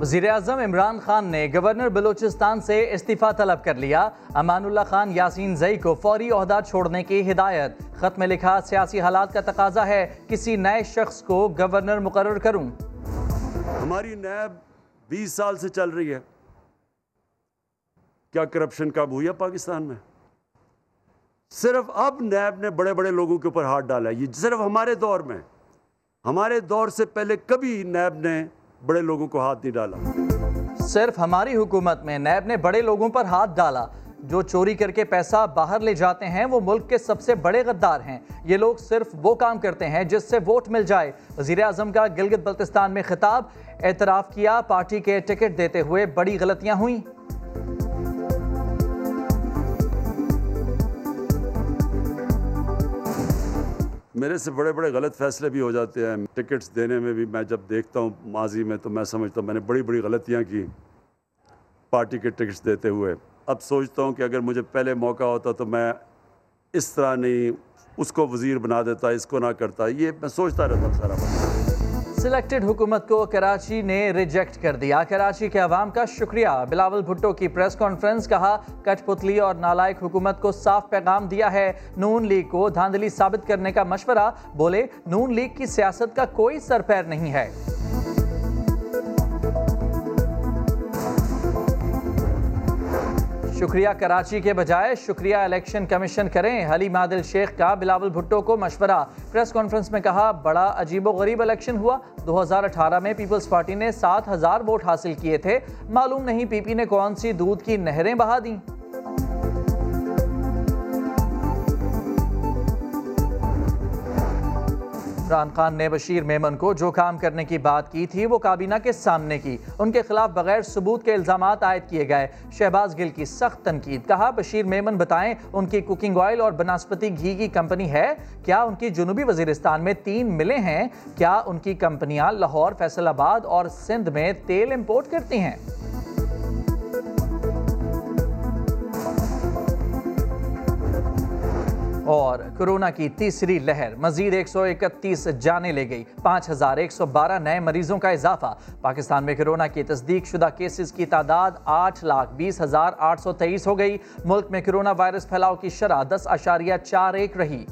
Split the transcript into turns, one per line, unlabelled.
وزیر اعظم عمران خان نے گورنر بلوچستان سے استعفیٰ طلب کر لیا۔ امان اللہ خان یاسین زئی کو فوری عہدہ چھوڑنے کی ہدایت۔ خط میں لکھا، سیاسی حالات کا تقاضا ہے، کسی نئے شخص کو گورنر مقرر کروں۔
ہماری نیب بیس سال سے چل رہی ہے۔ کیا کرپشن کب ہوئی ہے پاکستان میں؟ صرف اب نیب نے بڑے بڑے لوگوں کے اوپر ہاتھ ڈالا ہے۔ یہ صرف ہمارے دور میں۔ ہمارے دور سے پہلے کبھی نیب نے بڑے لوگوں کو ہاتھ نہیں ڈالا۔
صرف ہماری حکومت میں نیب نے بڑے لوگوں پر ہاتھ ڈالا۔ جو چوری کر کے پیسہ باہر لے جاتے ہیں، وہ ملک کے سب سے بڑے غدار ہیں۔ یہ لوگ صرف وہ کام کرتے ہیں جس سے ووٹ مل جائے۔ وزیر اعظم کا گلگت بلتستان میں خطاب، اعتراف کیا، پارٹی کے ٹکٹ دیتے ہوئے بڑی غلطیاں ہوئیں۔
میرے سے بڑے بڑے غلط فیصلے بھی ہو جاتے ہیں۔ ٹکٹس دینے میں بھی میں جب دیکھتا ہوں ماضی میں تو میں سمجھتا ہوں میں نے بڑی بڑی غلطیاں کی پارٹی کے ٹکٹس دیتے ہوئے۔ اب سوچتا ہوں کہ اگر مجھے پہلے موقع ہوتا تو میں اس طرح نہیں اس کو وزیر بنا دیتا، اس کو نہ کرتا۔ یہ میں سوچتا رہتا ہوں سارا۔ بات
سلیکٹڈ حکومت کو کراچی نے ریجیکٹ کر دیا۔ کراچی کے عوام کا شکریہ۔ بلاول بھٹو کی پریس کانفرنس کہا کٹ پتلی اور نالائک حکومت کو صاف پیغام دیا ہے۔ نون لیگ کو دھاندلی ثابت کرنے کا مشورہ۔ بولے، نون لیگ کی سیاست کا کوئی سر پیر نہیں ہے۔ شکریہ کراچی کے بجائے، شکریہ الیکشن کمیشن کریں۔ حلیم عادل شیخ کا بلاول بھٹو کو مشورہ۔ پریس کانفرنس میں کہا، بڑا عجیب و غریب الیکشن ہوا۔ دو ہزار اٹھارہ میں پیپلز پارٹی نے سات ہزار ووٹ حاصل کیے تھے۔ معلوم نہیں پی پی نے کون سی دودھ کی نہریں بہا دیں۔ عمران خان نے بشیر میمن کو جو کام کرنے کی بات کی تھی وہ کابینہ کے سامنے کی۔ ان کے خلاف بغیر ثبوت کے الزامات عائد کیے گئے۔ شہباز گل کی سخت تنقید۔ کہا، بشیر میمن، بتائیں، ان کی کوکنگ آئل اور بناسپتی گھی کی کمپنی ہے؟ کیا ان کی جنوبی وزیرستان میں تین ملے ہیں؟ کیا ان کی کمپنیاں لاہور، فیصل آباد اور سندھ میں تیل امپورٹ کرتی ہیں؟ اور کرونا کی تیسری لہر، مزید ایک سو اکتیس جانے لے گئی، پانچ ہزار ایک سو بارہ نئے مریضوں کا اضافہ۔ پاکستان میں کرونا کی تصدیق شدہ کیسز کی تعداد آٹھ لاکھ بیس ہزار آٹھ سو تیئیس ہو گئی۔ ملک میں کرونا وائرس پھیلاؤ کی شرح دس اشاریہ چار ایک رہی۔